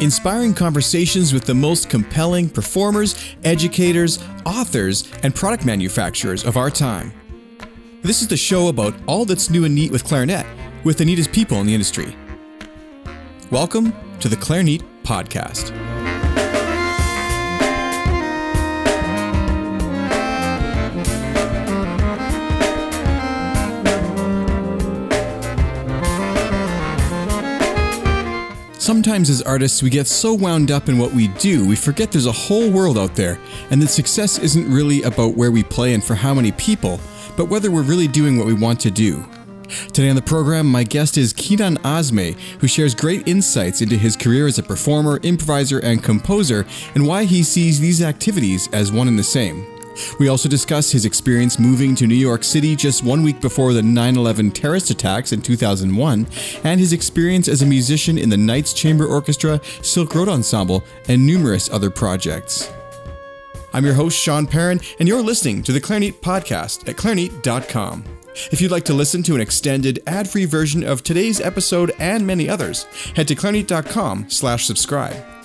inspiring conversations with the most compelling performers, educators, authors, and product manufacturers of our time. This is the show about all that's new and neat with clarinet, with the neatest people in the industry. Welcome to the Clarinet Podcast. Sometimes, as artists, we get so wound up in what we do, we forget there's a whole world out there, and that success isn't really about where we play and for how many people, but whether we're really doing what we want to do. Today on the program, my guest is Kinan Azmeh, who shares great insights into his career as a performer, improviser, and composer, and why he sees these activities as one and the same. We also discuss his experience moving to New York City just one week before the 9 11 terrorist attacks in 2001, and his experience as a musician in the Knights Chamber Orchestra, Silk Road Ensemble, and numerous other projects. I'm your host, Sean Perrin, and you're listening to the Clarinet Podcast at clarinet.com. If you'd like to listen to an extended, ad-free version of today's episode and many others, head to clarinet.com slash subscribe.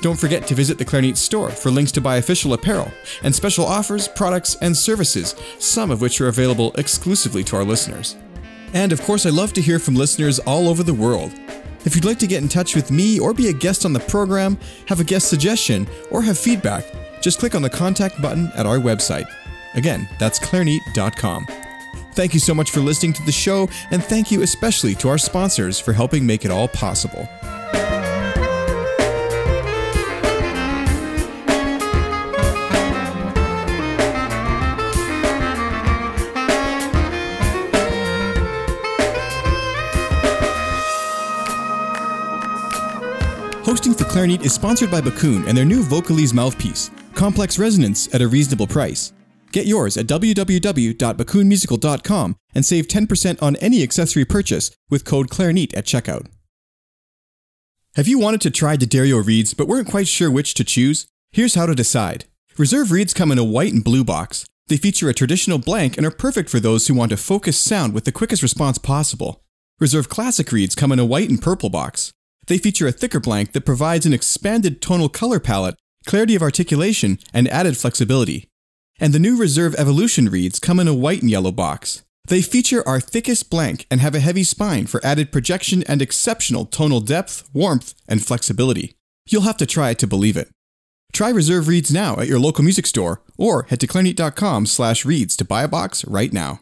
Don't forget to visit the Clarinet store for links to buy official apparel and special offers, products, and services, some of which are available exclusively to our listeners. And of course, I love to hear from listeners all over the world. If you'd like to get in touch with me or be a guest on the program, have a guest suggestion, or have feedback, just click on the contact button at our website. Again, that's clarinet.com. Thank you so much for listening to the show, and thank you especially to our sponsors for helping make it all possible. Hosting for Clarinet is sponsored by Bakun and their new Vocalise mouthpiece, Complex Resonance at a reasonable price. Get yours at www.bakunmusical.com and save 10% on any accessory purchase with code Clarinet at checkout. Have you wanted to try D'Addario reeds but weren't quite sure which to choose? Here's how to decide. Reserve reeds come in a white and blue box. They feature a traditional blank and are perfect for those who want a focused sound with the quickest response possible. Reserve classic reeds come in a white and purple box. They feature a thicker blank that provides an expanded tonal color palette, clarity of articulation, and added flexibility. And the new Reserve Evolution reeds come in a white and yellow box. They feature our thickest blank and have a heavy spine for added projection and exceptional tonal depth, warmth, and flexibility. You'll have to try it to believe it. Try Reserve Reeds now at your local music store or head to clarinet.com slash reeds to buy a box right now.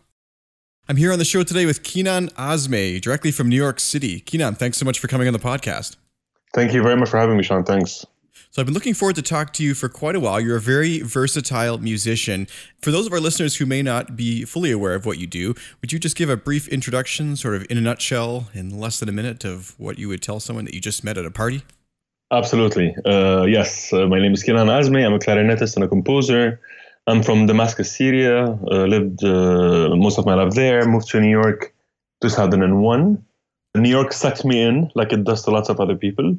I'm here on the show today with Kinan Azmeh, directly from New York City. Kinan, thanks so much for coming on the podcast. Thank you very much for having me, Sean. Thanks. So I've been looking forward to talk to you for quite a while. You're a very versatile musician. For those of our listeners who may not be fully aware of what you do, would you just give a brief introduction, sort of in a nutshell, in less than a minute, of what you would tell someone that you just met at a party? Absolutely. Uh, yes, uh, my name is Kinan Azmeh. I'm a clarinetist and a composer. I'm from Damascus, Syria. Uh, lived uh, most of my life there. Moved to New York 2001. New York sucked me in like it does to lots of other people.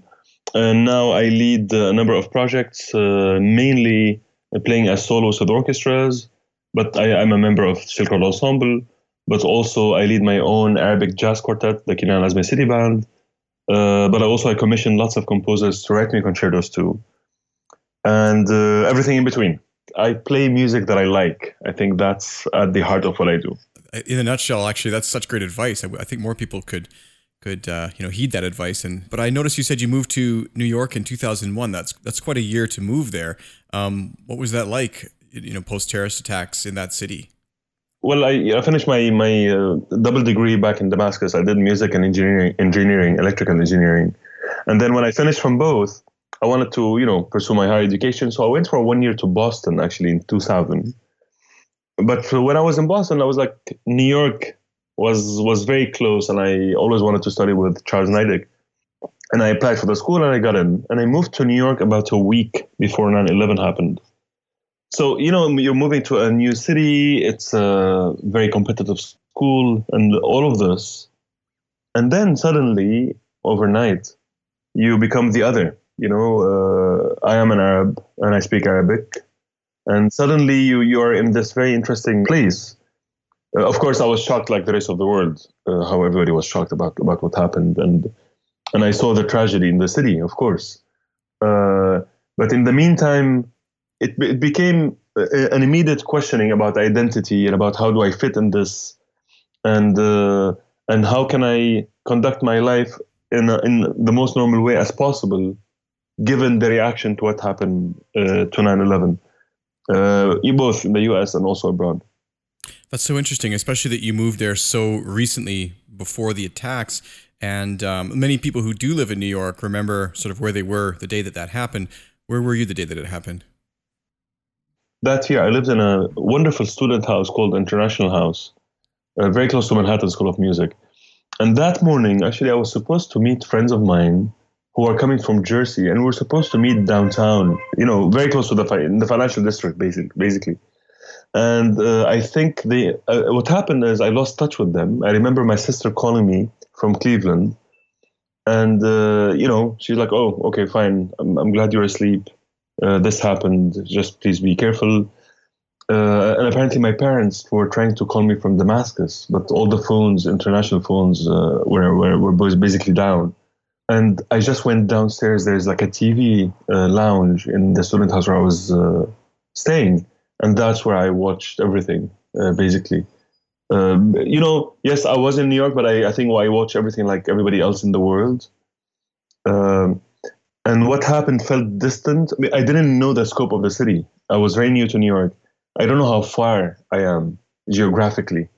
And now I lead a number of projects, uh, mainly playing as solos with orchestras. But I, am a member of Silk Road Ensemble. But also I lead my own Arabic jazz quartet, the Kinan Azmeh City Band. Uh, but I also I commission lots of composers to write me concertos too, and uh, everything in between. I play music that I like. I think that's at the heart of what I do. In a nutshell, actually, that's such great advice. I, I think more people could could uh, you know heed that advice. And but I noticed you said you moved to New York in 2001. That's that's quite a year to move there. Um, what was that like? You know, post terrorist attacks in that city. Well, I, I finished my my uh, double degree back in Damascus. I did music and engineering, engineering, electrical engineering, and then when I finished from both, I wanted to, you know, pursue my higher education. So I went for one year to Boston actually in 2000. But when I was in Boston, I was like, New York was was very close, and I always wanted to study with Charles Neidich. And I applied for the school and I got in. And I moved to New York about a week before 9 11 happened. So, you know, you're moving to a new city, it's a very competitive school, and all of this. And then suddenly, overnight, you become the other you know, uh, I am an Arab and I speak Arabic, and suddenly you you are in this very interesting place. Uh, of course, I was shocked, like the rest of the world, uh, how everybody was shocked about about what happened, and and I saw the tragedy in the city, of course. Uh, but in the meantime, it, it became an immediate questioning about identity and about how do I fit in this, and uh, and how can I conduct my life in a, in the most normal way as possible, given the reaction to what happened uh, to 9/11, uh, both in the U.S. and also abroad. That's so interesting, especially that you moved there so recently before the attacks. And um, many people who do live in New York remember sort of where they were the day that that happened. Where were you the day that it happened? That year, I lived in a wonderful student house called International House, uh, very close to Manhattan School of Music. And that morning, actually, I was supposed to meet friends of mine who are coming from Jersey, and we are supposed to meet downtown, you know, very close to the fi- the financial district, basic, basically. And uh, I think they, uh, what happened is I lost touch with them. I remember my sister calling me from Cleveland, and uh, you know, she's like, "Oh, okay, fine. I'm, I'm glad you're asleep. Uh, this happened. Just please be careful." Uh, and apparently, my parents were trying to call me from Damascus, but all the phones, international phones, uh, were, were were basically down. And I just went downstairs. There's like a TV lounge in the student house where I was staying and that's where I watched everything uh, basically. Um, you know, yes, I was in New York, but I, I think I watched everything like everybody else in the world. Um, and what happened felt distant. I, mean, I didn't know the scope of the city. I was very new to New York. I don't know how far I am geographically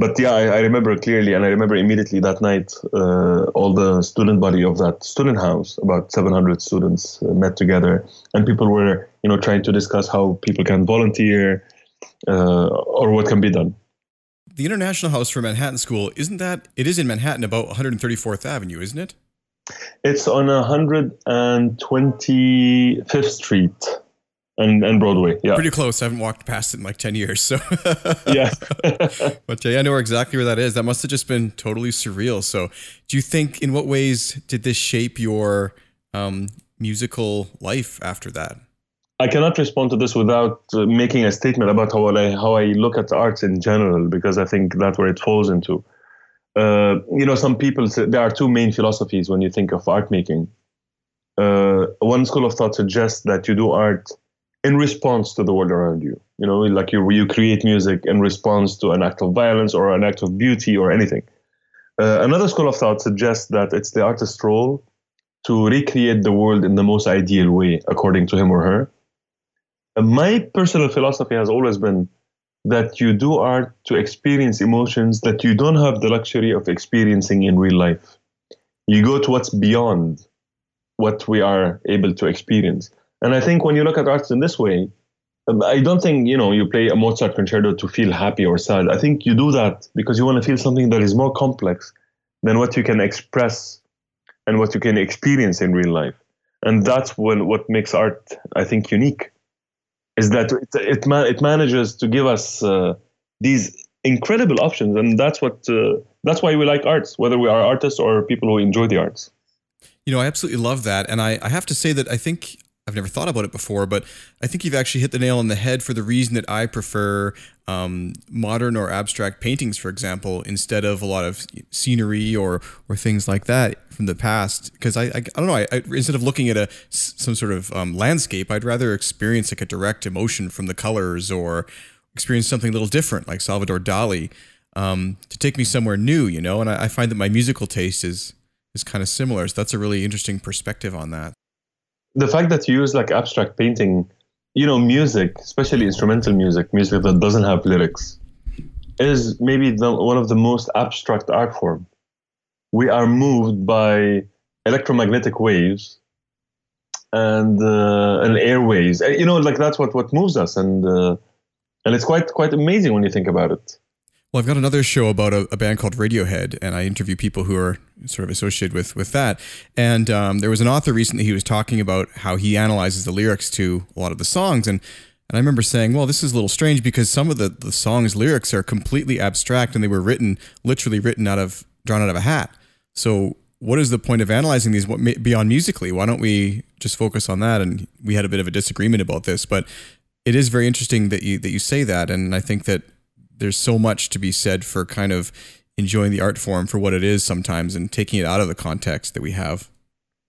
but yeah, I, I, remember clearly, and I remember immediately that night, uh, all the student body of that student house, about 700 students, uh, met together, and people were, you know, trying to discuss how people can volunteer uh, or what can be done. The International House for Manhattan School isn't that? It is in Manhattan, about 134th Avenue, isn't it? It's on 125th Street and, and Broadway. Yeah, pretty close. I haven't walked past it in like ten years. So yeah, but yeah, I know exactly where that is. That must have just been totally surreal. So, do you think in what ways did this shape your um, musical life after that? I cannot respond to this without uh, making a statement about how I how I look at arts in general, because I think that's where it falls into. Uh, you know, some people say there are two main philosophies when you think of art making. Uh, one school of thought suggests that you do art in response to the world around you. You know, like you you create music in response to an act of violence or an act of beauty or anything. Uh, another school of thought suggests that it's the artist's role to recreate the world in the most ideal way, according to him or her. And my personal philosophy has always been that you do art to experience emotions that you don't have the luxury of experiencing in real life. You go to what's beyond what we are able to experience. And I think when you look at arts in this way, um, I don't think you know you play a Mozart concerto to feel happy or sad. I think you do that because you want to feel something that is more complex than what you can express and what you can experience in real life. And that's when what makes art, I think, unique, is that it it, it manages to give us uh, these incredible options, and that's what uh, that's why we like arts, whether we are artists or people who enjoy the arts. You know, I absolutely love that, and I, I have to say that I think I've never thought about it before, but I think you've actually hit the nail on the head for the reason that I prefer um, modern or abstract paintings, for example, instead of a lot of scenery or or things like that from the past. Because I, I, I don't know, I, I, instead of looking at a some sort of um, landscape, I'd rather experience like a direct emotion from the colors or experience something a little different, like Salvador Dali, um, to take me somewhere new, you know. And I, I find that my musical taste is is kind of similar. So that's a really interesting perspective on that the fact that you use like abstract painting, you know, music, especially instrumental music, music that doesn't have lyrics, is maybe the, one of the most abstract art form. We are moved by electromagnetic waves and uh, and airways. You know, like that's what what moves us, and uh, and it's quite quite amazing when you think about it. Well, I've got another show about a, a, band called Radiohead, and I interview people who are sort of associated with with that. And um, there was an author recently he was talking about how he analyzes the lyrics to a lot of the songs, and and I remember saying, well, this is a little strange because some of the the songs' lyrics are completely abstract, and they were written literally written out of drawn out of a hat. So what is the point of analyzing these beyond musically? Why don't we just focus on that? And we had a bit of a disagreement about this, but it is very interesting that you that you say that, and I think that there's so much to be said for kind of enjoying the art form for what it is sometimes and taking it out of the context that we have.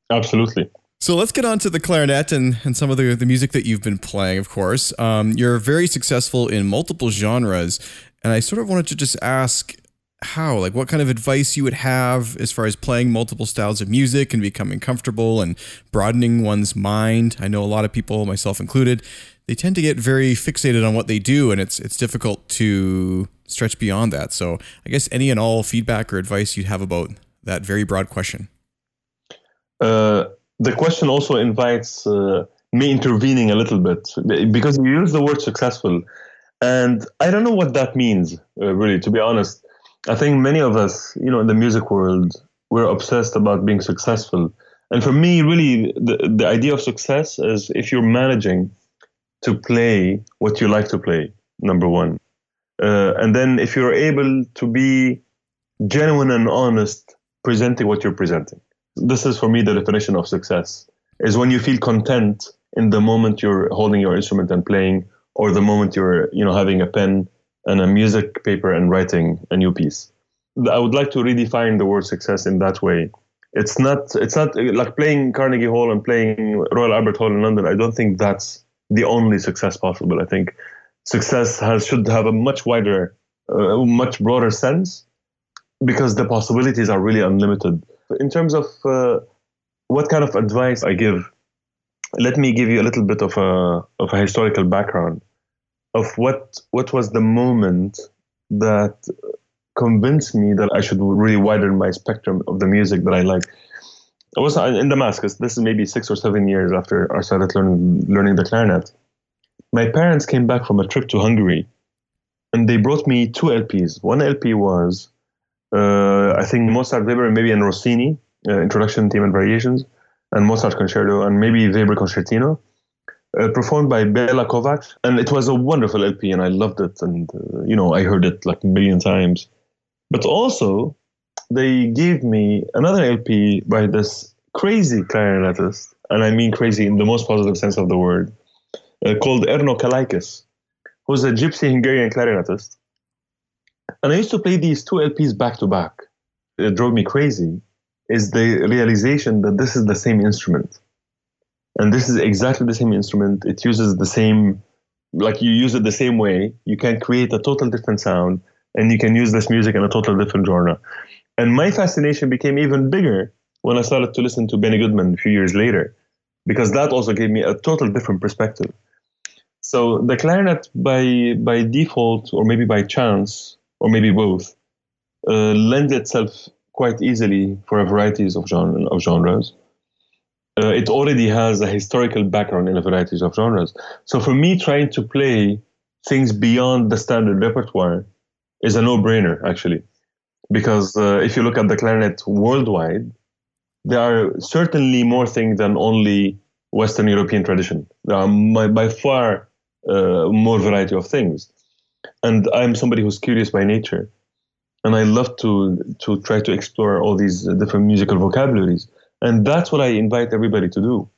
Absolutely. So let's get on to the clarinet and, and some of the, the music that you've been playing, of course. Um, you're very successful in multiple genres. And I sort of wanted to just ask how, like, what kind of advice you would have as far as playing multiple styles of music and becoming comfortable and broadening one's mind. I know a lot of people, myself included, they tend to get very fixated on what they do, and it's it's difficult to stretch beyond that. So, I guess any and all feedback or advice you'd have about that very broad question. Uh, the question also invites uh, me intervening a little bit because you use the word successful, and I don't know what that means. Uh, really, to be honest, I think many of us, you know, in the music world, we're obsessed about being successful. And for me, really, the, the idea of success is if you're managing to play what you like to play, number one. Uh, and then if you're able to be genuine and honest presenting what you're presenting. This is for me the definition of success is when you feel content in the moment you're holding your instrument and playing or the moment you're you know having a pen and a music paper and writing a new piece. I would like to redefine the word success in that way. It's not it's not like playing carnegie hall and playing royal albert hall in london i don't think that's the only success possible i think success has should have a much wider uh, much broader sense because the possibilities are really unlimited in terms of uh, what kind of advice I give, let me give you a little bit of a of a historical background of what what was the moment that convinced me that I should really widen my spectrum of the music that I like. I was in Damascus. This is maybe six or seven years after I started learning learning the clarinet. My parents came back from a trip to Hungary, and they brought me two LPs. One LP was uh, I think Mozart, Weber, maybe and Rossini, uh, Introduction, Theme, and Variations, and Mozart Concerto, and maybe Weber Concertino, uh, performed by Béla Kovács. And it was a wonderful LP, and I loved it. And, uh, you know, I heard it like a million times. But also, they gave me another LP by this crazy clarinetist, and I mean crazy in the most positive sense of the word, uh, called Erno Kalaikis, who's a gypsy Hungarian clarinetist and I used to play these two LPs back to back. It drove me crazy. Is the realization that this is the same instrument, and this is exactly the same instrument. It uses the same, like you use it the same way. You can create a total different sound, and you can use this music in a total different genre. And my fascination became even bigger when I started to listen to Benny Goodman a few years later, because that also gave me a total different perspective. So the clarinet, by by default or maybe by chance, or maybe both, uh, lends itself quite easily for a varieties of, genre, of genres. Uh, it already has a historical background in a varieties of genres. So for me, trying to play things beyond the standard repertoire is a no-brainer, actually, because uh, if you look at the clarinet worldwide, there are certainly more things than only Western European tradition. There are by far uh, more variety of things and I'm somebody who's curious by nature, and I love to to try to explore all these different musical vocabularies, and that's what I invite everybody to do.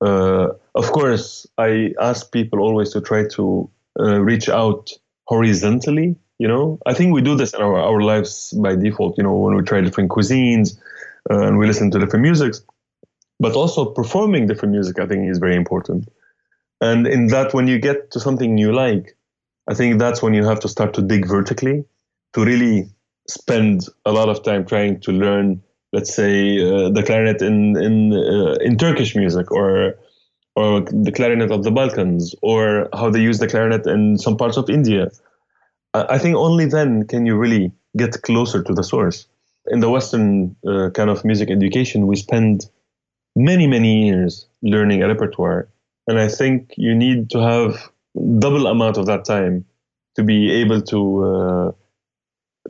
Uh, of course, I ask people always to try to uh, reach out horizontally. You know, I think we do this in our, our lives by default. You know, when we try different cuisines uh, and we listen to different musics, but also performing different music, I think, is very important. And in that, when you get to something you like, I think that's when you have to start to dig vertically to really spend a lot of time trying to learn, let's say, uh, the clarinet in in uh, in Turkish music or or the clarinet of the Balkans or how they use the clarinet in some parts of India. I think only then can you really get closer to the source. In the Western uh, kind of music education, we spend many, many years learning a repertoire. And I think you need to have double amount of that time to be able to uh,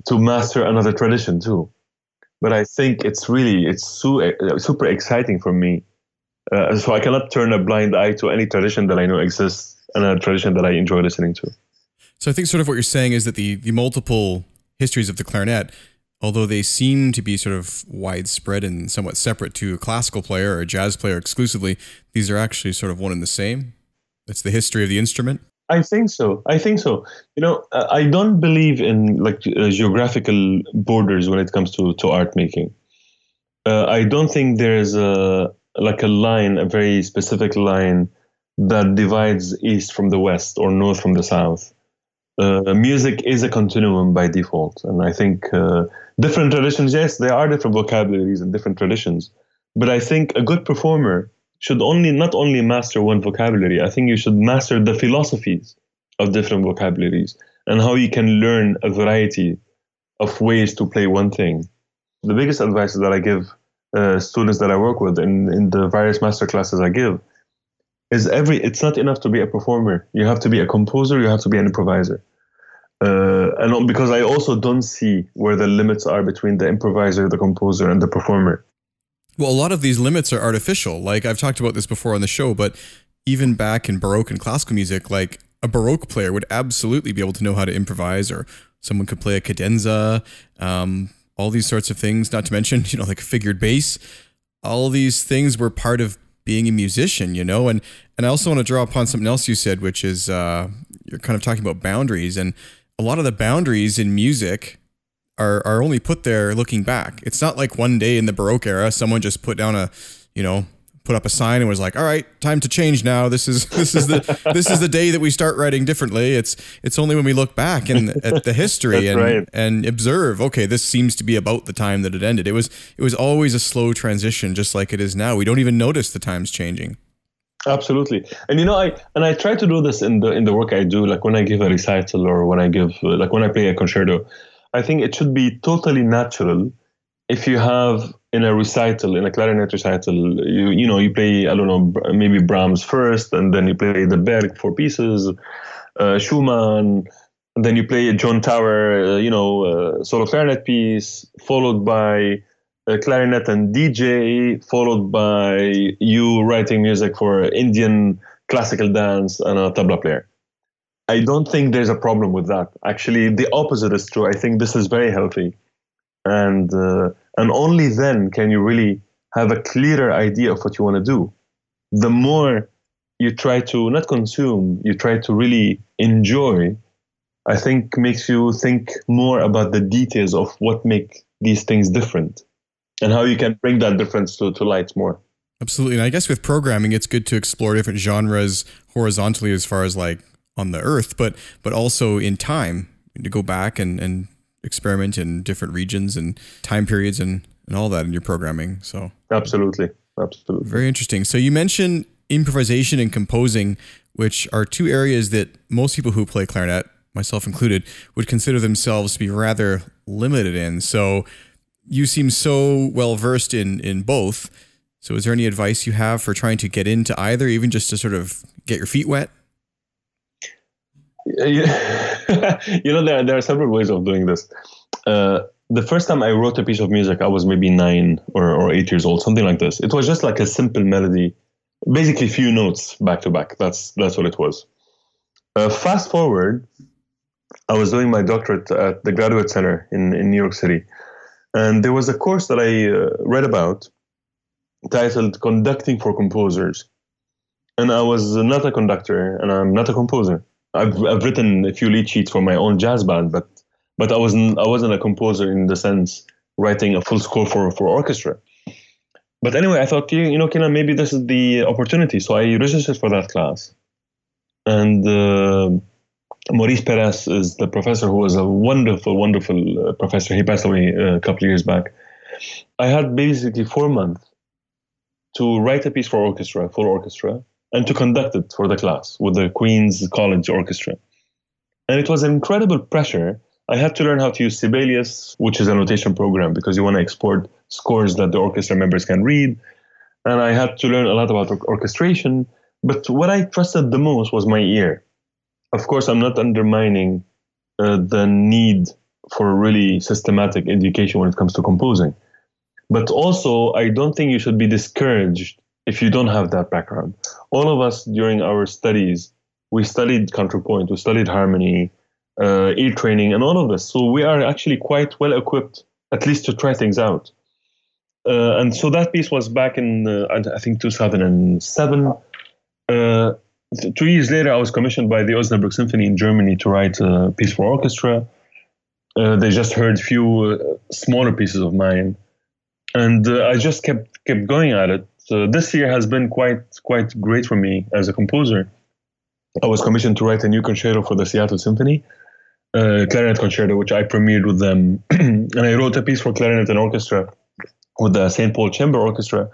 to master another tradition too. But I think it's really it's so, uh, super exciting for me. Uh, so I cannot turn a blind eye to any tradition that I know exists and a tradition that I enjoy listening to. So I think sort of what you're saying is that the the multiple histories of the clarinet, although they seem to be sort of widespread and somewhat separate to a classical player or a jazz player exclusively, these are actually sort of one and the same. It's the history of the instrument. I think so. I think so. You know, I don't believe in like uh, geographical borders when it comes to to art making. Uh, I don't think there's a like a line, a very specific line that divides east from the west or north from the south. Uh, music is a continuum by default, and I think uh, different traditions. Yes, there are different vocabularies and different traditions, but I think a good performer should only not only master one vocabulary. I think you should master the philosophies of different vocabularies and how you can learn a variety of ways to play one thing. The biggest advice that I give uh, students that I work with in, in the various master classes I give is every it's not enough to be a performer. You have to be a composer, you have to be an improviser. Uh, and because I also don't see where the limits are between the improviser, the composer, and the performer. Well, a lot of these limits are artificial. Like I've talked about this before on the show, but even back in Baroque and classical music, like a Baroque player would absolutely be able to know how to improvise, or someone could play a cadenza, um, all these sorts of things. Not to mention, you know, like figured bass. All these things were part of being a musician, you know. And and I also want to draw upon something else you said, which is uh, you're kind of talking about boundaries, and a lot of the boundaries in music are are only put there looking back. It's not like one day in the Baroque era someone just put down a, you know, put up a sign and was like, "All right, time to change now. This is this is the this is the day that we start writing differently." It's it's only when we look back and at the history and right. and observe, okay, this seems to be about the time that it ended. It was it was always a slow transition just like it is now. We don't even notice the times changing. Absolutely. And you know, I and I try to do this in the in the work I do like when I give a recital or when I give like when I play a concerto. I think it should be totally natural if you have in a recital, in a clarinet recital, you you know you play I don't know maybe Brahms first, and then you play the Berg four pieces, uh, Schumann, and then you play a Joan Tower, uh, you know, uh, solo clarinet piece, followed by clarinet and DJ, followed by you writing music for Indian classical dance and a tabla player. I don't think there's a problem with that. Actually, the opposite is true. I think this is very healthy, and uh, and only then can you really have a clearer idea of what you want to do. The more you try to not consume, you try to really enjoy. I think makes you think more about the details of what make these things different, and how you can bring that difference to, to light more. Absolutely. And I guess with programming, it's good to explore different genres horizontally as far as like on the earth, but but also in time to go back and and experiment in different regions and time periods and and all that in your programming. So absolutely, absolutely, very interesting. So you mentioned improvisation and composing, which are two areas that most people who play clarinet, myself included, would consider themselves to be rather limited in. So you seem so well versed in in both. So is there any advice you have for trying to get into either, even just to sort of get your feet wet? you know, there, there are several ways of doing this. Uh, the first time I wrote a piece of music, I was maybe nine or, or eight years old, something like this. It was just like a simple melody, basically few notes back to back. That's that's what it was. Uh, fast forward, I was doing my doctorate at the Graduate Center in, in New York City, and there was a course that I uh, read about titled "Conducting for Composers," and I was not a conductor and I'm not a composer. I've I've written a few lead sheets for my own jazz band, but but I wasn't I wasn't a composer in the sense writing a full score for for orchestra. But anyway, I thought you you know, Kinan, maybe this is the opportunity. So I registered for that class, and uh, Maurice Peress is the professor who was a wonderful, wonderful uh, professor. He passed away uh, a couple of years back. I had basically four months to write a piece for orchestra, full orchestra, and to conduct it for the class with the Queen's College Orchestra. And it was an incredible pressure. I had to learn how to use Sibelius, which is a notation program, because you want to export scores that the orchestra members can read. And I had to learn a lot about orchestration. But what I trusted the most was my ear. Of course, I'm not undermining uh, the need for really systematic education when it comes to composing. But also, I don't think you should be discouraged if you don't have that background. All of us during our studies, we studied counterpoint, we studied harmony, uh, ear training, and all of this. So we are actually quite well equipped, at least to try things out. Uh, and so that piece was back in, uh, I think, 2007. Uh, two years later, I was commissioned by the Osnabrück Symphony in Germany to write a piece for orchestra. Uh, they just heard a few uh, smaller pieces of mine, and uh, I just kept kept going at it. So this year has been quite quite great for me as a composer. I was commissioned to write a new concerto for the Seattle Symphony, uh, clarinet concerto, which I premiered with them, and I wrote a piece for clarinet and orchestra with the St. Paul Chamber Orchestra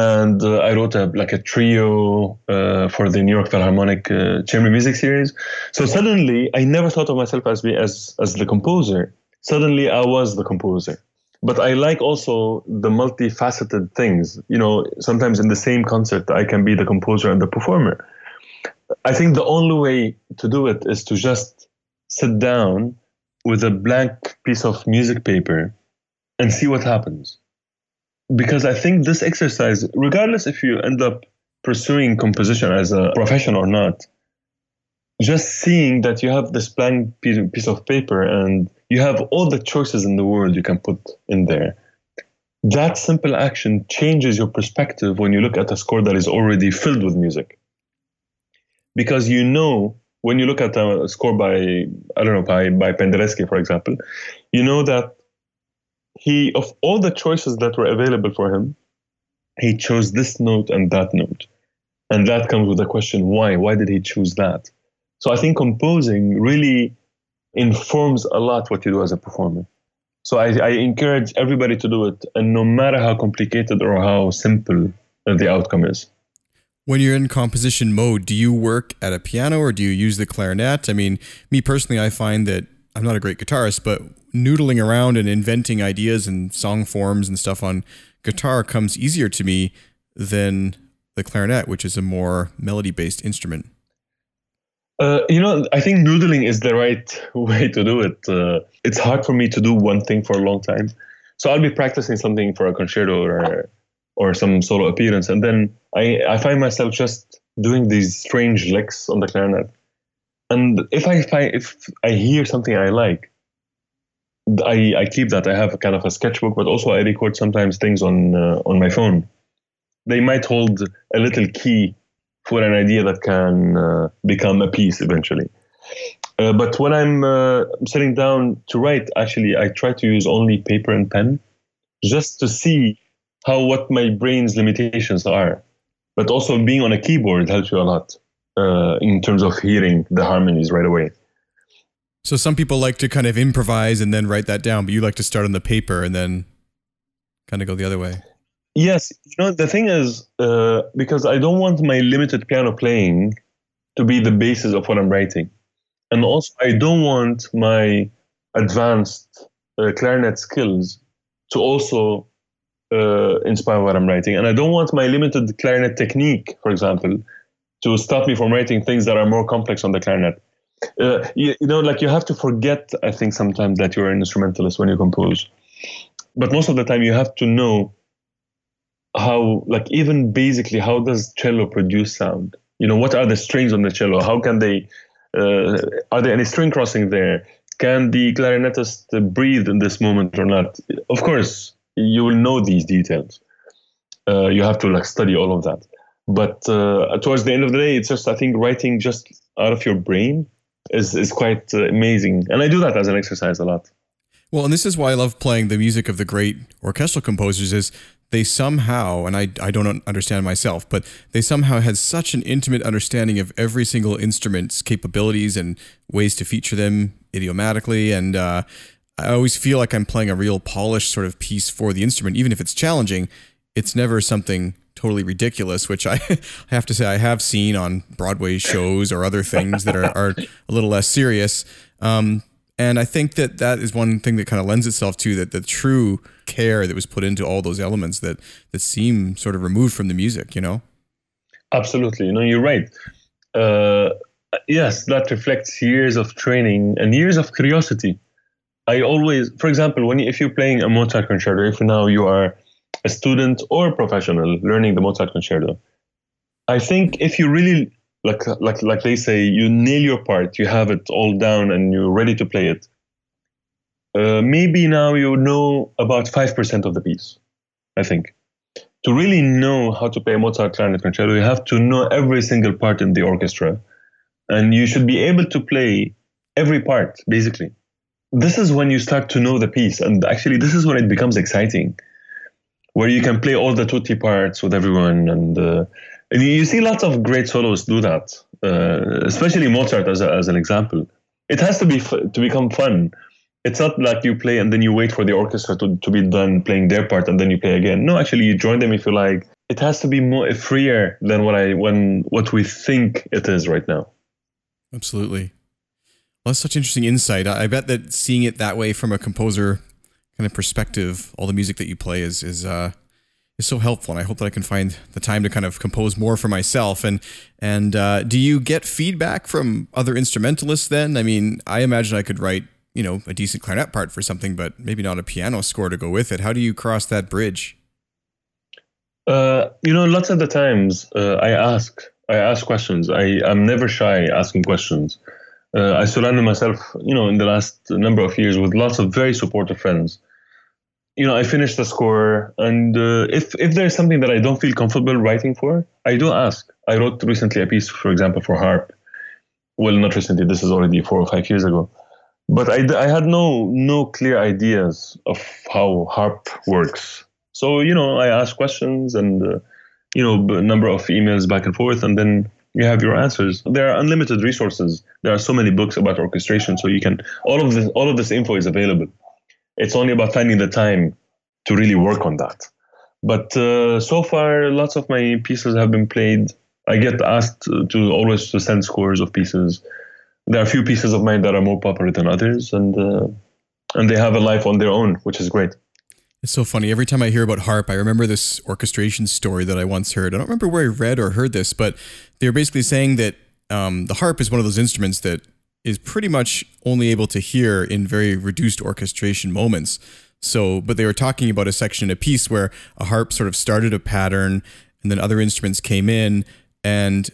and uh, I wrote a like a trio uh, for the New York Philharmonic uh, Chamber Music Series. So suddenly, I never thought of myself as as as the composer. Suddenly, I was the composer. But I like also the multifaceted things. You know, sometimes in the same concert, I can be the composer and the performer. I think the only way to do it is to just sit down with a blank piece of music paper and see what happens because I think this exercise, regardless if you end up pursuing composition as a profession or not, just seeing that you have this blank piece of paper and you have all the choices in the world you can put in there. That simple action changes your perspective when you look at a score that is already filled with music. Because you know, when you look at a score by, I don't know, by, by Penderecki, for example, you know that he of all the choices that were available for him, he chose this note and that note. And that comes with the question why? Why did he choose that? So I think composing really informs a lot what you do as a performer. So I, I encourage everybody to do it, and no matter how complicated or how simple the outcome is. When you're in composition mode, do you work at a piano or do you use the clarinet? I mean, me personally, I find that I'm not a great guitarist, but noodling around and inventing ideas and song forms and stuff on guitar comes easier to me than the clarinet, which is a more melody based instrument. Uh, you know, I think noodling is the right way to do it. Uh, it's hard for me to do one thing for a long time. So I'll be practicing something for a concerto or or some solo appearance, and then I, I find myself just doing these strange licks on the clarinet. And if I find, if I hear something I like, I, I keep that. I have a kind of a sketchbook, but also I record sometimes things on uh, on my phone. They might hold a little key for an idea that can uh, become a piece eventually. Uh, but when I'm uh, sitting down to write, actually, I try to use only paper and pen, just to see how what my brain's limitations are. But also being on a keyboard helps you a lot uh, in terms of hearing the harmonies right away. So some people like to kind of improvise and then write that down, but you like to start on the paper and then kind of go the other way. Yes, you know the thing is uh, because I don't want my limited piano playing to be the basis of what I'm writing, and also I don't want my advanced uh, clarinet skills to also uh, inspire what I'm writing, and I don't want my limited clarinet technique, for example, to stop me from writing things that are more complex on the clarinet uh, you, you, know, like you have to forget, I think, sometimes that you're an instrumentalist when you compose. But most of the time, you have to know how, like, even basically, how does cello produce sound? You know, what are the strings on the cello? How can they, uh, are there any string crossing there? Can the clarinetist breathe in this moment or not? Of course, you will know these details. Uh, you have to like study all of that. But uh, towards the end of the day, it's just I think writing just out of your brain is is quite uh, amazing, and I do that as an exercise a lot. Well, and this is why I love playing the music of the great orchestral composers is they somehow, and I, I don't understand myself, but they somehow had such an intimate understanding of every single instrument's capabilities and ways to feature them idiomatically. And uh, I always feel like I'm playing a real polished sort of piece for the instrument, even if it's challenging. It's never something totally ridiculous, which I, have to say I have seen on Broadway shows or other things that are, are a little less serious. Um, and I think that that is one thing that kind of lends itself to that the true care that was put into all those elements that that seem sort of removed from the music, you know. Absolutely, you know, you're right. Uh, yes, that reflects years of training and years of curiosity. I always, for example, when if you're playing a Mozart concerto, if now you are a student or a professional learning the Mozart concerto, I think if you really like like like they say, you nail your part, you have it all down, and you're ready to play it. Uh, maybe now you know about five percent of the piece. I think to really know how to play Mozart clarinet concerto, you have to know every single part in the orchestra, and you should be able to play every part basically. This is when you start to know the piece, and actually, this is when it becomes exciting, where you can play all the tutti parts with everyone, and, uh, and you see lots of great solos do that, uh, especially Mozart as, a, as an example. It has to be f- to become fun it's not like you play and then you wait for the orchestra to, to be done playing their part and then you play again. No, actually you join them if you like. It has to be more freer than what I when what we think it is right now. Absolutely. Well, that's such interesting insight. I bet that seeing it that way from a composer kind of perspective, all the music that you play is is uh, is so helpful, and I hope that I can find the time to kind of compose more for myself. And and uh, do you get feedback from other instrumentalists? Then, I mean, I imagine I could write you know a decent clarinet part for something, but maybe not a piano score to go with it. How do you cross that bridge? Uh, you know, lots of the times uh, I ask, I ask questions. I I'm never shy asking questions. Uh, I surrounded myself, you know, in the last number of years with lots of very supportive friends. You know, I finish the score, and uh, if if there's something that I don't feel comfortable writing for, I do ask. I wrote recently a piece, for example, for harp. Well, not recently. This is already four or five years ago but I, I had no no clear ideas of how harp works. So you know, I ask questions and uh, you know a number of emails back and forth, and then you have your answers. There are unlimited resources. There are so many books about orchestration, so you can all of this all of this info is available. It's only about finding the time to really work on that. But uh, so far, lots of my pieces have been played. I get asked to always to send scores of pieces there are a few pieces of mine that are more popular than others, and uh, and they have a life on their own, which is great. It's so funny. Every time I hear about harp, I remember this orchestration story that I once heard. I don't remember where I read or heard this, but they were basically saying that um, the harp is one of those instruments that is pretty much only able to hear in very reduced orchestration moments. So, but they were talking about a section in a piece where a harp sort of started a pattern and then other instruments came in and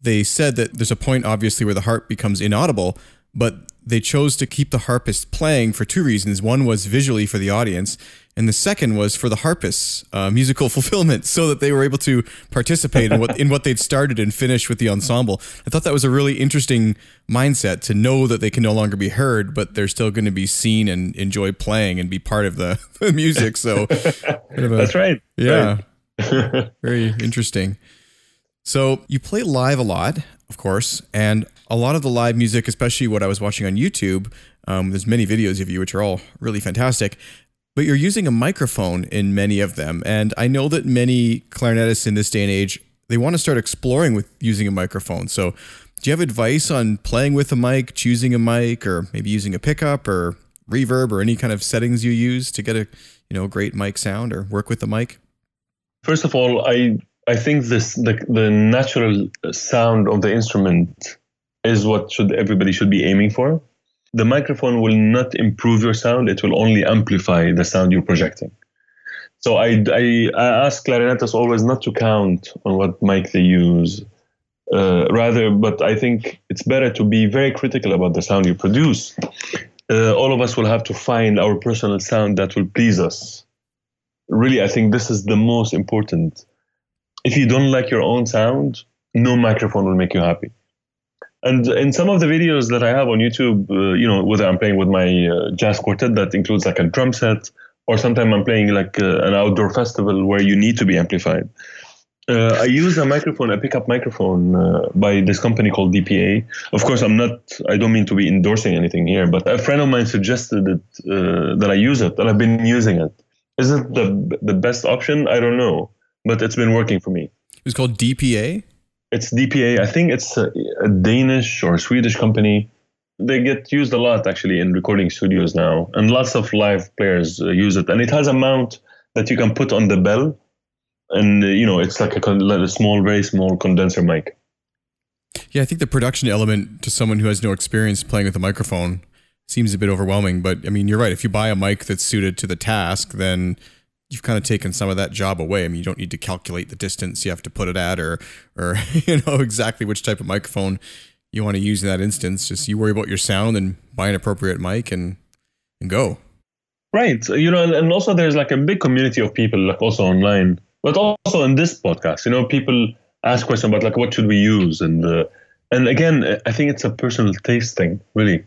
they said that there's a point, obviously, where the harp becomes inaudible, but they chose to keep the harpist playing for two reasons. One was visually for the audience, and the second was for the harpist's uh, musical fulfillment, so that they were able to participate in what in what they'd started and finish with the ensemble. I thought that was a really interesting mindset to know that they can no longer be heard, but they're still going to be seen and enjoy playing and be part of the, the music. So a, that's right. Yeah, right. very interesting. So you play live a lot, of course, and a lot of the live music, especially what I was watching on YouTube, um, there's many videos of you which are all really fantastic. But you're using a microphone in many of them, and I know that many clarinetists in this day and age they want to start exploring with using a microphone. So, do you have advice on playing with a mic, choosing a mic, or maybe using a pickup or reverb or any kind of settings you use to get a you know great mic sound or work with the mic? First of all, I I think this the, the natural sound of the instrument is what should everybody should be aiming for. The microphone will not improve your sound; it will only amplify the sound you're projecting. So I, I, I ask clarinetists always not to count on what mic they use, uh, rather, but I think it's better to be very critical about the sound you produce. Uh, all of us will have to find our personal sound that will please us. Really, I think this is the most important if you don't like your own sound, no microphone will make you happy. And in some of the videos that I have on YouTube, uh, you know, whether I'm playing with my uh, jazz quartet that includes like a drum set, or sometimes I'm playing like uh, an outdoor festival where you need to be amplified. Uh, I use a microphone, a pickup microphone uh, by this company called DPA. Of course, I'm not. I don't mean to be endorsing anything here, but a friend of mine suggested it, uh, that I use it, and I've been using it. Is it the the best option? I don't know but it's been working for me. It's called DPA. It's DPA. I think it's a, a Danish or Swedish company. They get used a lot actually in recording studios now, and lots of live players uh, use it. And it has a mount that you can put on the bell, and uh, you know it's like a, like a small, very small condenser mic. Yeah, I think the production element to someone who has no experience playing with a microphone seems a bit overwhelming. But I mean, you're right. If you buy a mic that's suited to the task, then you've kind of taken some of that job away. I mean, you don't need to calculate the distance you have to put it at, or or you know exactly which type of microphone you want to use in that instance. Just you worry about your sound and buy an appropriate mic and and go. Right. You know, and also there's like a big community of people, like also online, but also in this podcast, you know, people ask questions about like what should we use, and uh, and again, I think it's a personal taste thing, really.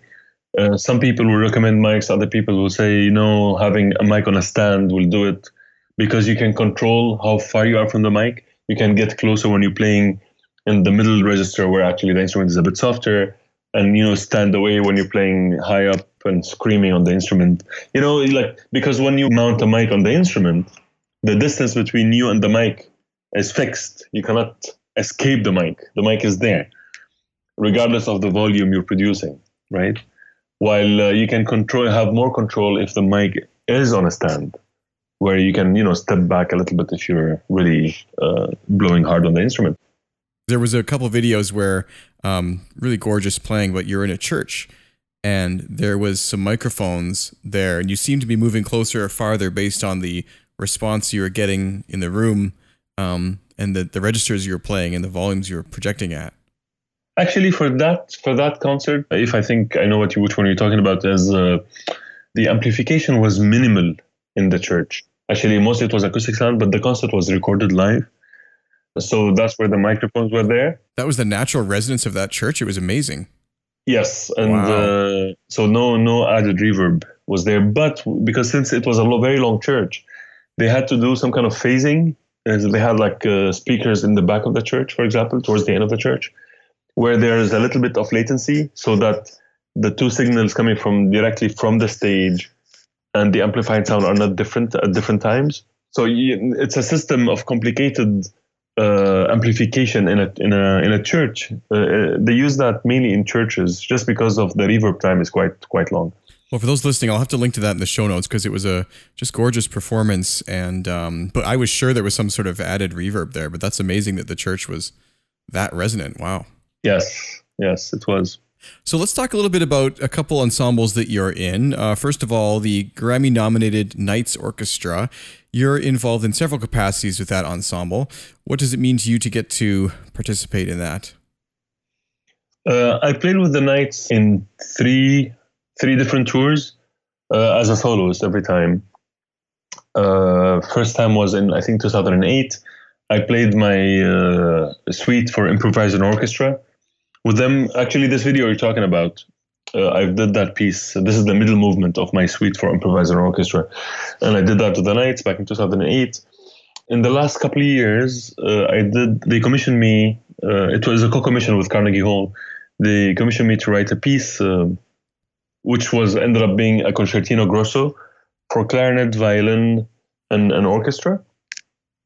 Uh, some people will recommend mics, other people will say, you know, having a mic on a stand will do it. Because you can control how far you are from the mic. You can get closer when you're playing in the middle register where actually the instrument is a bit softer and you know stand away when you're playing high up and screaming on the instrument. You know like because when you mount a mic on the instrument the distance between you and the mic is fixed. You cannot escape the mic. The mic is there regardless of the volume you're producing right while uh, you can control have more control if the mic is on a stand where you can you know step back a little bit if you're really uh, blowing hard on the instrument there was a couple videos where um, really gorgeous playing, but you're in a church and there was some microphones there, and you seemed to be moving closer or farther based on the response you were getting in the room um, and the, the registers you were playing and the volumes you were projecting at. Actually, for that for that concert, if I think I know what you, which one you're talking about, is uh, the amplification was minimal in the church. Actually, mostly it was acoustic sound, but the concert was recorded live. So that's where the microphones were there. That was the natural resonance of that church. It was amazing. Yes, and wow. uh, so no no added reverb was there, but because since it was a very long church, they had to do some kind of phasing. As they had like uh, speakers in the back of the church, for example, towards the end of the church, where there's a little bit of latency, so that the two signals coming from directly from the stage and the amplified sound are not different at different times. So it's a system of complicated uh, amplification in a in a in a church. Uh, uh, they use that mainly in churches, just because of the reverb time is quite quite long. Well, for those listening, I'll have to link to that in the show notes because it was a just gorgeous performance. And um, but I was sure there was some sort of added reverb there. But that's amazing that the church was that resonant. Wow. Yes, yes, it was. So let's talk a little bit about a couple ensembles that you're in. Uh, first of all, the Grammy nominated Knights Orchestra. You're involved in several capacities with that ensemble. What does it mean to you to get to participate in that? Uh, I played with the Knights in three three different tours uh, as a soloist every time. Uh, first time was in I think 2008. I played my uh, suite for improviser orchestra with them. Actually, this video you're talking about, uh, I did that piece. This is the middle movement of my suite for improviser orchestra, and I did that to the Knights back in 2008. In the last couple of years, uh, I did. They commissioned me. Uh, it was a co-commission with Carnegie Hall. They commissioned me to write a piece, uh, which was ended up being a concertino grosso for clarinet, violin, and an orchestra,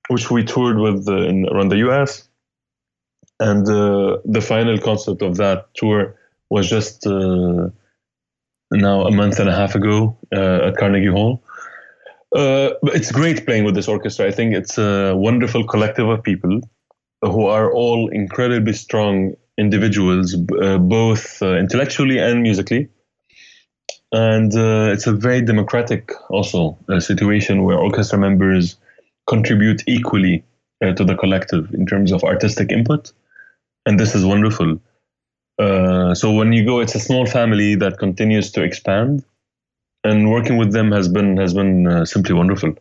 which we toured with uh, in, around the U.S. And uh, the final concert of that tour was just uh, now a month and a half ago uh, at Carnegie Hall. Uh, it's great playing with this orchestra. I think it's a wonderful collective of people who are all incredibly strong individuals, uh, both uh, intellectually and musically. And it's a very democratic, also, situation where orchestra members contribute equally to the collective in terms of artistic input and this is wonderful. Uh, so when you go, it's a small family that continues to expand, and working with them has been has been uh, simply wonderful.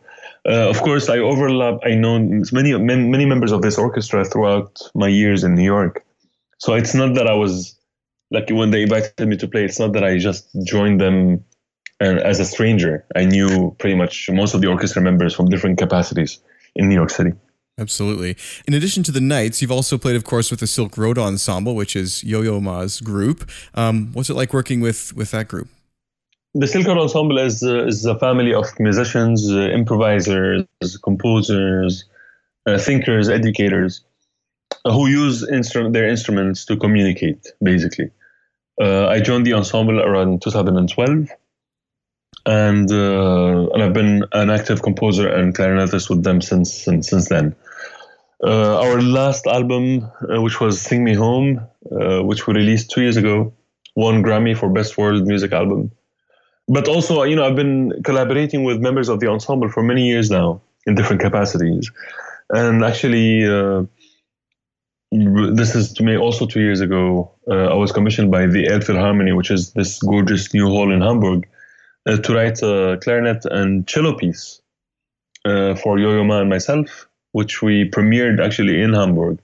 Uh, of course, I overlap. I know many many members of this orchestra throughout my years in New York. So it's not that I was like when they invited me to play. It's not that I just joined them uh, as a stranger. I knew pretty much most of the orchestra members from different capacities in New York City. Absolutely. In addition to the Knights, you've also played, of course, with the Silk Road Ensemble, which is Yo-Yo Ma's group. Um, what's it like working with with that group? The Silk Road Ensemble is uh, is a family of musicians, uh, improvisers, composers, uh, thinkers, educators, uh, who use instru- their instruments to communicate. Basically, uh, I joined the ensemble around 2012 and uh, and I've been an active composer and clarinetist with them since since, since then. Uh, our last album, uh, which was "Sing Me Home," uh, which we released two years ago, won Grammy for Best World Music Album. But also, you know, I've been collaborating with members of the ensemble for many years now in different capacities, and actually. Uh, this is to me also two years ago. Uh, I was commissioned by the Elbphilharmonie, which is this gorgeous new hall in Hamburg, uh, to write a clarinet and cello piece for Yo-Yo Ma and myself which we premiered actually in Hamburg.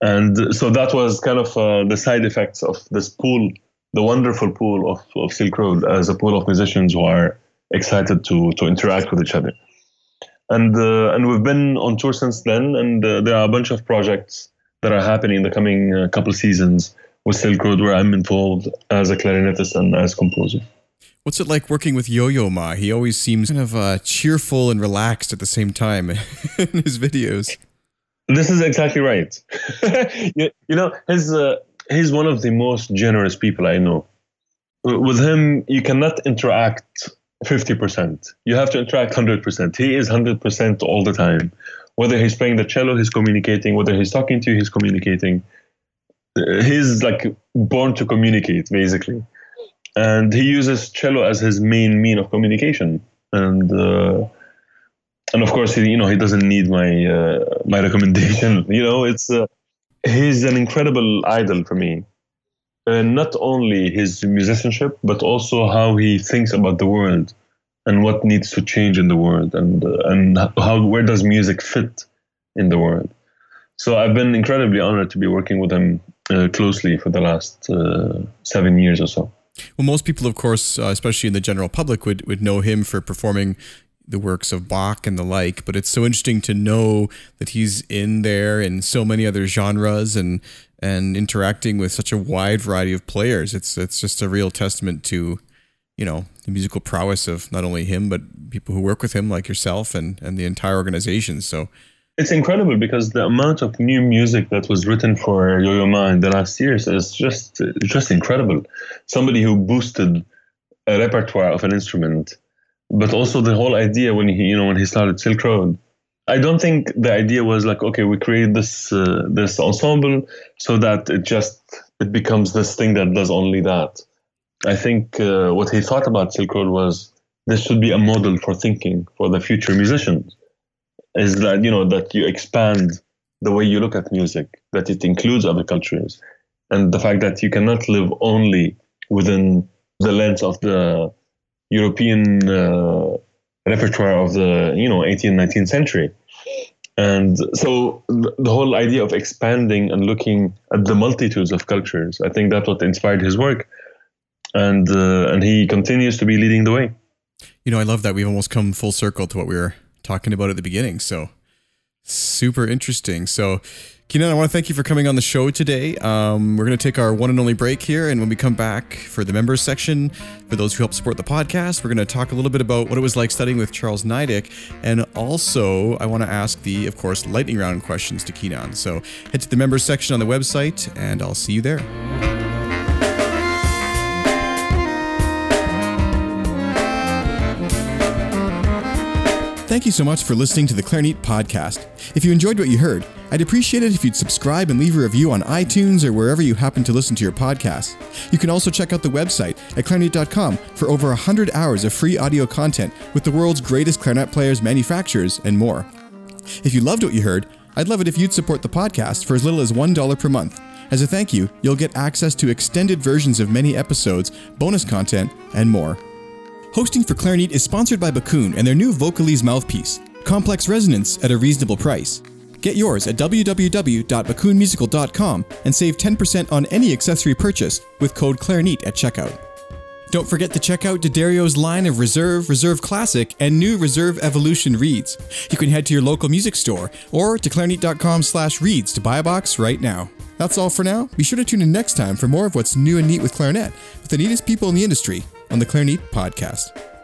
And so that was kind of uh, the side effects of this pool, the wonderful pool of, of Silk Road as a pool of musicians who are excited to, to interact with each other. And, uh, and we've been on tour since then, and uh, there are a bunch of projects that are happening in the coming uh, couple seasons with Silk Road where I'm involved as a clarinetist and as composer. What's it like working with Yo-Yo Ma? He always seems kind of uh, cheerful and relaxed at the same time in his videos. This is exactly right. you, you, know, his, uh, he's one of the most generous people I know. With him, you cannot interact 50%. You have to interact 100%. He is 100% all the time. Whether he's playing the cello, he's communicating. Whether he's talking to you, he's communicating. He's like born to communicate, basically and he uses cello as his main mean of communication. And uh, and of course he, you know he doesn't need my uh, my recommendation you know it's uh, he's an incredible idol for me. And not only his musicianship but also how he thinks about the world and what needs to change in the world and uh, and how where does music fit in the world. So i've been incredibly honored to be working with him uh, closely for the last uh, 7 years or so well, most people, of course, uh, especially in the general public, would, would know him for performing the works of Bach and the like. But it's so interesting to know that he's in there in so many other genres and and interacting with such a wide variety of players. It's it's just a real testament to, you know, the musical prowess of not only him but people who work with him, like yourself and and the entire organization. So it's incredible because the amount of new music that was written for Yo-Yo Ma in the last years is just just incredible. Somebody who boosted a repertoire of an instrument, but also the whole idea when he you know when he started Silk Road. I don't think the idea was like okay we create this uh, this ensemble so that it just it becomes this thing that does only that. I think uh, what he thought about Silk Road was this should be a model for thinking for the future musicians is that you know that you expand the way you look at music, that it includes other cultures, and the fact that you cannot live only within the lens of the European uh, repertoire of the you know 18th 19th century. And so the whole idea of expanding and looking at the multitudes of cultures i think that's what inspired his work. And uh, and he continues to be leading the way. You know i love that we've almost come full circle to what we were talking about at the beginning. So super interesting. So Kinan, I want to thank you for coming on the show today. Um, we're going to take our one and only break here. And when we come back for the members section, for those who help support the podcast, we're going to talk a little bit about what it was like studying with Charles Neidich. And also, I want to ask the, of course, lightning round questions to Kinan. So head to the members section on the website, and I'll see you there. Thank you so much for listening to the Clarinet podcast. If you enjoyed what you heard, I'd appreciate it if you'd subscribe and leave a review on iTunes or wherever you happen to listen to your podcasts. You can also check out the website at clarinet.com for over 100 hours of free audio content with the world's greatest clarinet players, manufacturers, and more. If you loved what you heard, I'd love it if you'd support the podcast for as little as $1 per month. As a thank you, you'll get access to extended versions of many episodes, bonus content, and more. Hosting for Clarinet is sponsored by Bakun and their new Vocalise mouthpiece, complex resonance at a reasonable price. Get yours at www.bakunmusical.com and save 10% on any accessory purchase with code Clarinet at checkout. Don't forget to check out D'Addario's line of Reserve, Reserve Classic, and new Reserve Evolution reeds. You can head to your local music store or to clarinet.com slash reeds to buy a box right now. That's all for now. Be sure to tune in next time for more of what's new and neat with clarinet with the neatest people in the industry on the Clarinet Podcast.